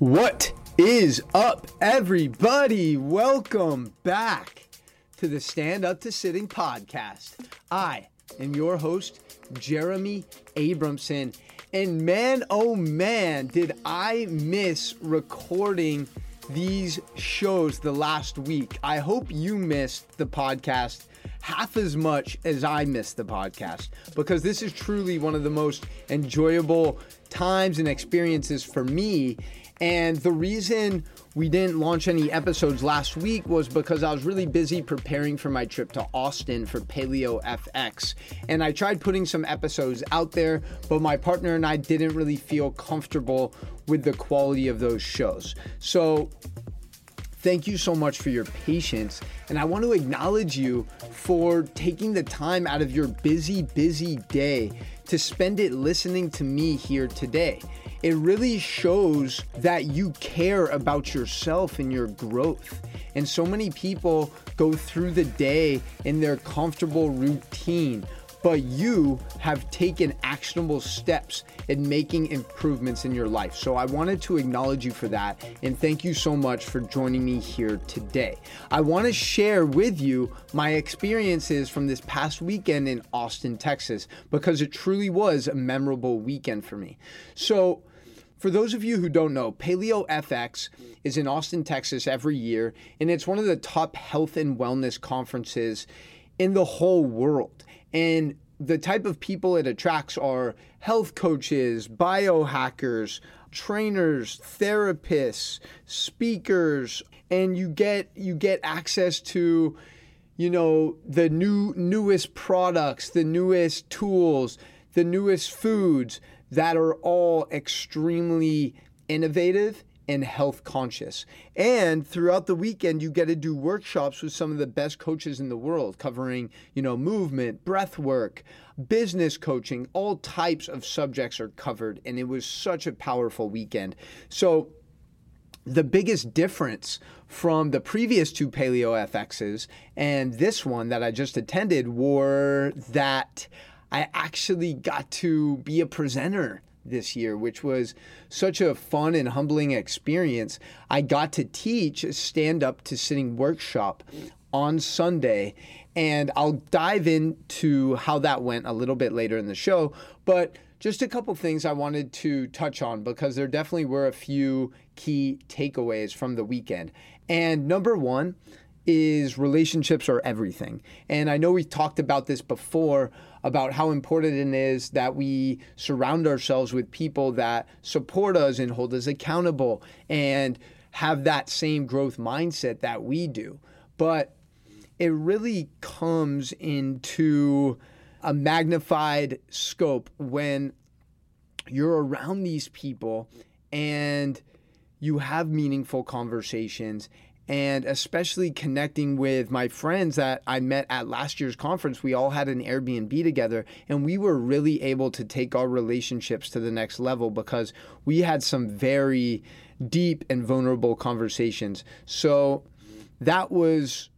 What is up, everybody? Welcome back to the Stand Up to Sitting podcast. I am your host, Jeremy Abramson. And man, oh man, did I miss recording these shows the last week. I hope you missed the podcast half as much as I missed the podcast because this is truly one of the most enjoyable times and experiences for me. And the reason we didn't launch any episodes last week was because I was really busy preparing for my trip to Austin for Paleo FX. And I tried putting some episodes out there, but my partner and I didn't really feel comfortable with the quality of those shows. So Thank you so much for your patience. And I want to acknowledge you for taking the time out of your busy, busy day to spend it listening to me here today. It really shows that you care about yourself and your growth. And so many people go through the day in their comfortable routine but you have taken actionable steps in making improvements in your life. So I wanted to acknowledge you for that and thank you so much for joining me here today. I want to share with you my experiences from this past weekend in Austin, Texas, because it truly was a memorable weekend for me. So, for those of you who don't know, Paleo FX is in Austin, Texas every year, and it's one of the top health and wellness conferences in the whole world. And the type of people it attracts are health coaches, biohackers, trainers, therapists, speakers, and you get you get access to you know the new newest products, the newest tools, the newest foods that are all extremely innovative and health conscious. And throughout the weekend, you get to do workshops with some of the best coaches in the world, covering, you know, movement, breath work, business coaching, all types of subjects are covered. And it was such a powerful weekend. So, the biggest difference from the previous two Paleo FXs and this one that I just attended were that I actually got to be a presenter this year, which was such a fun and humbling experience. I got to teach a stand up to sitting workshop on Sunday, and I'll dive into how that went a little bit later in the show. But just a couple things I wanted to touch on because there definitely were a few key takeaways from the weekend. And number one, is relationships are everything. And I know we talked about this before about how important it is that we surround ourselves with people that support us and hold us accountable and have that same growth mindset that we do. But it really comes into a magnified scope when you're around these people and you have meaningful conversations and especially connecting with my friends that I met at last year's conference. We all had an Airbnb together, and we were really able to take our relationships to the next level because we had some very deep and vulnerable conversations. So that was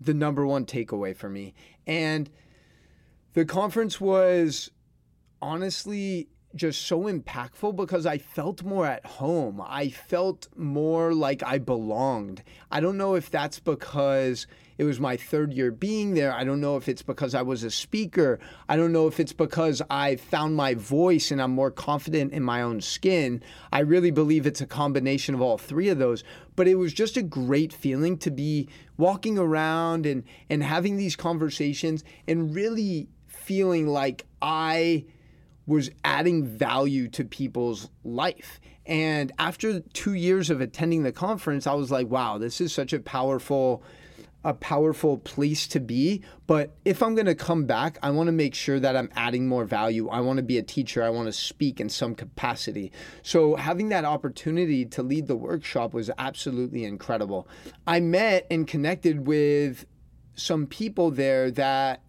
the number one takeaway for me. And the conference was honestly just so impactful because I felt more at home. I felt more like I belonged. I don't know if that's because it was my third year being there. I don't know if it's because I was a speaker. I don't know if it's because I found my voice and I'm more confident in my own skin. I really believe it's a combination of all three of those. But it was just a great feeling to be walking around and, and having these conversations and really feeling like I was adding value to people's life. And after two years of attending the conference, I was like, wow, this is such a powerful a powerful place to be. But if I'm going to come back, I want to make sure that I'm adding more value. I want to be a teacher. I want to speak in some capacity. So having that opportunity to lead the workshop was absolutely incredible. I met and connected with some people there that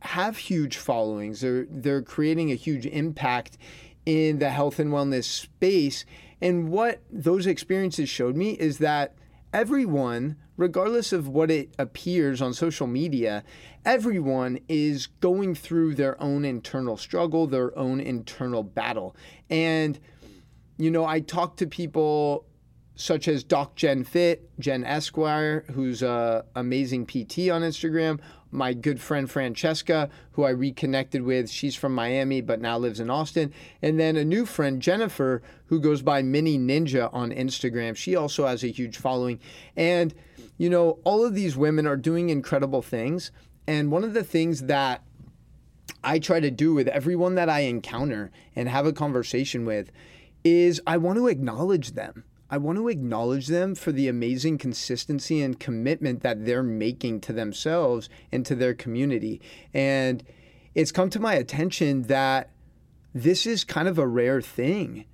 have huge followings. They're they're creating a huge impact in the health and wellness space. And what those experiences showed me is that everyone, regardless of what it appears on social media, everyone is going through their own internal struggle, their own internal battle. And you know, I talk to people such as Doc Jen Fit, Jen Esquer, who's a amazing PT on Instagram. My good friend Francesca, who I reconnected with, she's from Miami but now lives in Austin. And then a new friend, Jennifer, who goes by Mini Ninja on Instagram. She also has a huge following. And, you know, all of these women are doing incredible things. And one of the things that I try to do with everyone that I encounter and have a conversation with is I want to acknowledge them. I want to acknowledge them for the amazing consistency and commitment that they're making to themselves and to their community. And it's come to my attention that this is kind of a rare thing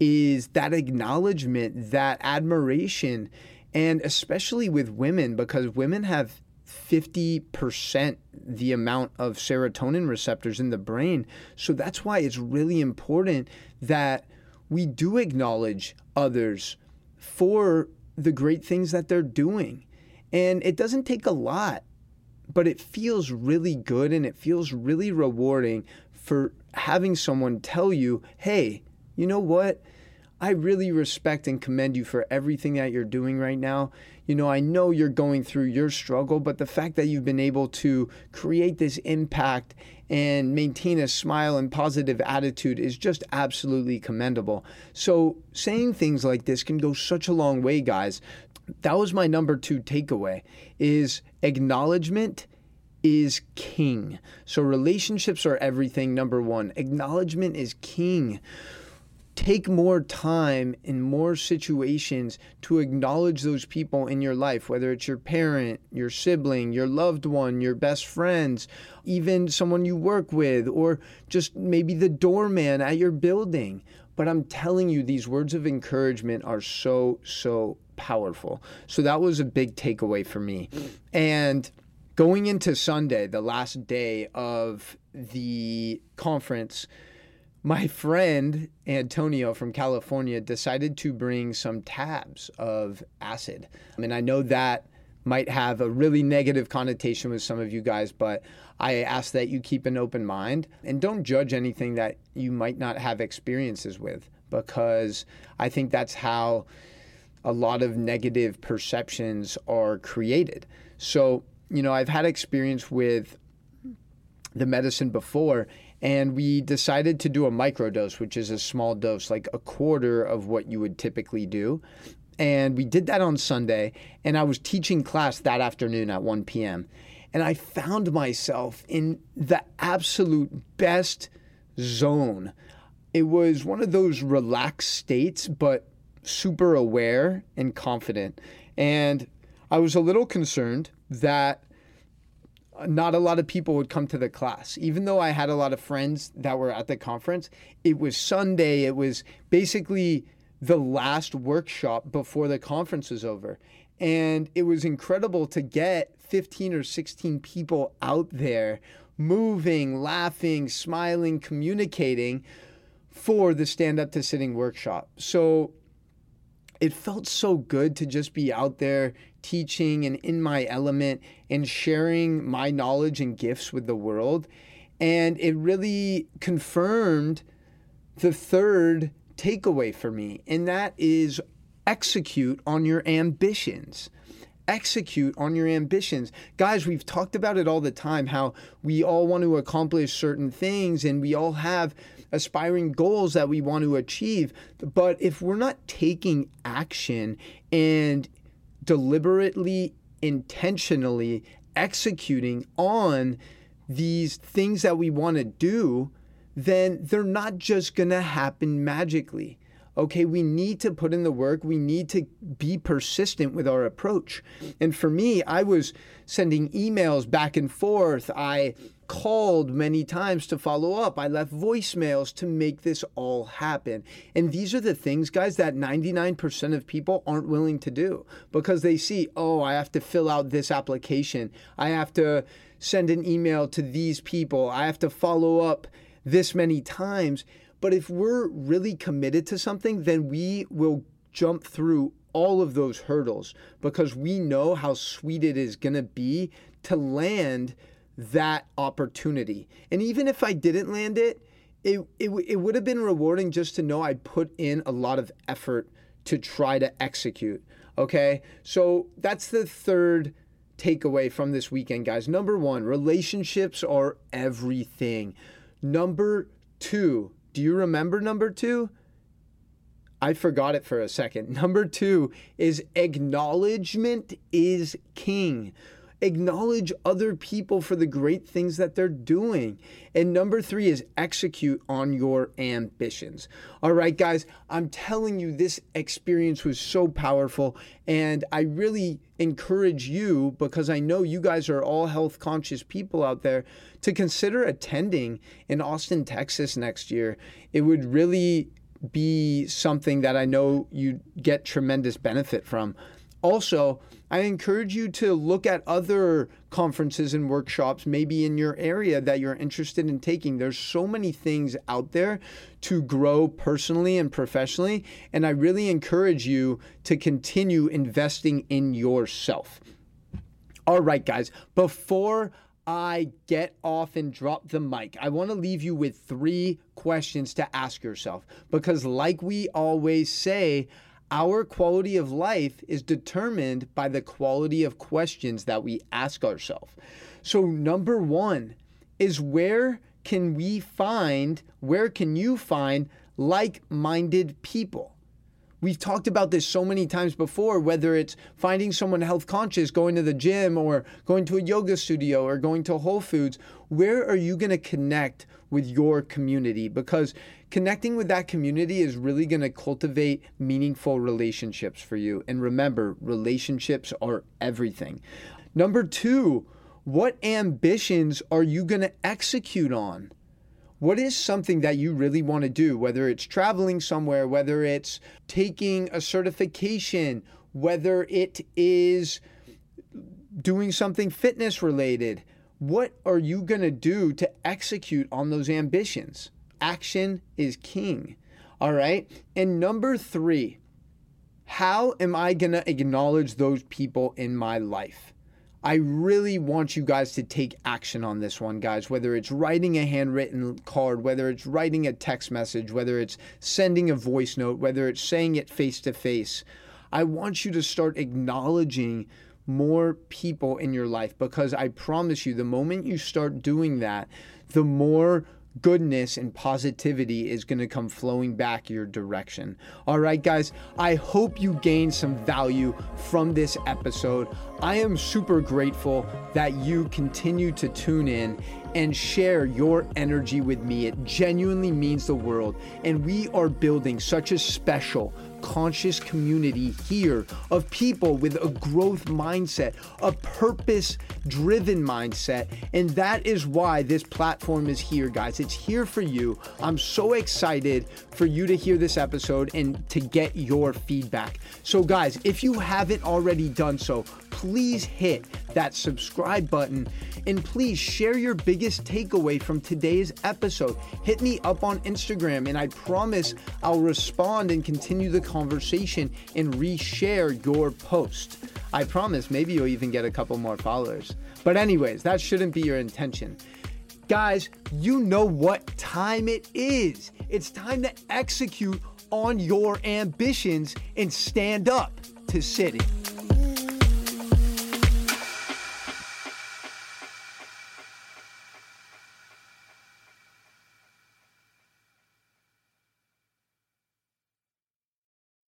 is that acknowledgement, that admiration, and especially with women because women have 50% the amount of serotonin receptors in the brain. So that's why it's really important that we do acknowledge others for the great things that they're doing. And it doesn't take a lot, but it feels really good and it feels really rewarding for having someone tell you, hey, you know what? I really respect and commend you for everything that you're doing right now. You know, I know you're going through your struggle, but the fact that you've been able to create this impact and maintain a smile and positive attitude is just absolutely commendable. So, saying things like this can go such a long way, guys. That was my number 2 takeaway is acknowledgement is king. So relationships are everything number 1. Acknowledgement is king take more time in more situations to acknowledge those people in your life, whether it's your parent, your sibling, your loved one, your best friends, even someone you work with, or just maybe the doorman at your building. But I'm telling you, these words of encouragement are so, so powerful. So that was a big takeaway for me. And going into Sunday, the last day of the conference, my friend Antonio from California decided to bring some tabs of acid. I mean, I know that might have a really negative connotation with some of you guys, but I ask that you keep an open mind and don't judge anything that you might not have experiences with because I think that's how a lot of negative perceptions are created. So, you know, I've had experience with the medicine before and we decided to do a microdose, which is a small dose, like a quarter of what you would typically do. And we did that on Sunday, and I was teaching class that afternoon at 1 p.m. And I found myself in the absolute best zone. It was one of those relaxed states, but super aware and confident. And I was a little concerned that not a lot of people would come to the class. Even though I had a lot of friends that were at the conference, it was Sunday. It was basically the last workshop before the conference was over. And it was incredible to get 15 or 16 people out there moving, laughing, smiling, communicating for the stand up to sitting workshop. So it felt so good to just be out there teaching and in my element and sharing my knowledge and gifts with the world. And it really confirmed the third takeaway for me, and that is execute on your ambitions. Execute on your ambitions. Guys, we've talked about it all the time how we all want to accomplish certain things and we all have aspiring goals that we want to achieve. But if we're not taking action and deliberately, intentionally executing on these things that we want to do, then they're not just going to happen magically. Okay, we need to put in the work. We need to be persistent with our approach. And for me, I was sending emails back and forth. I called many times to follow up. I left voicemails to make this all happen. And these are the things, guys, that 99% of people aren't willing to do because they see, oh, I have to fill out this application. I have to send an email to these people. I have to follow up this many times. But if we're really committed to something, then we will jump through all of those hurdles because we know how sweet it is going to be to land that opportunity. And even if I didn't land it, it, it, it would have been rewarding just to know I put in a lot of effort to try to execute. Okay. So that's the third takeaway from this weekend, guys. Number one, relationships are everything. Number two, do you remember number two? I forgot it for a second. Number two is acknowledgement is king. Acknowledge other people for the great things that they're doing. And number three is execute on your ambitions. All right, guys, I'm telling you, this experience was so powerful. And I really encourage you, because I know you guys are all health conscious people out there, to consider attending in Austin, Texas next year. It would really be something that I know you get tremendous benefit from. Also, I encourage you to look at other conferences and workshops, maybe in your area that you're interested in taking. There's so many things out there to grow personally and professionally. And I really encourage you to continue investing in yourself. All right, guys, before I get off and drop the mic, I want to leave you with three questions to ask yourself. Because, like we always say, our quality of life is determined by the quality of questions that we ask ourselves. So, number one is where can we find, where can you find like minded people? We've talked about this so many times before, whether it's finding someone health conscious, going to the gym, or going to a yoga studio, or going to Whole Foods. Where are you going to connect with your community? Because connecting with that community is really going to cultivate meaningful relationships for you. And remember, relationships are everything. Number two, what ambitions are you going to execute on? What is something that you really want to do, whether it's traveling somewhere, whether it's taking a certification, whether it is doing something fitness related? What are you going to do to execute on those ambitions? Action is king. All right. And number three, how am I going to acknowledge those people in my life? I really want you guys to take action on this one, guys. Whether it's writing a handwritten card, whether it's writing a text message, whether it's sending a voice note, whether it's saying it face to face, I want you to start acknowledging more people in your life because I promise you, the moment you start doing that, the more goodness and positivity is going to come flowing back your direction. All right, guys, I hope you gained some value from this episode. I am super grateful that you continue to tune in and share your energy with me. It genuinely means the world. And we are building such a special, conscious community here of people with a growth mindset, a purpose driven mindset. And that is why this platform is here, guys. It's here for you. I'm so excited for you to hear this episode and to get your feedback. So, guys, if you haven't already done so, please hit that subscribe button and please share your biggest takeaway from today's episode. Hit me up on Instagram and I promise I'll respond and continue the conversation and reshare your post. I promise maybe you'll even get a couple more followers. But, anyways, that shouldn't be your intention. Guys, you know what time it is. It's time to execute on your ambitions and stand up to sitting.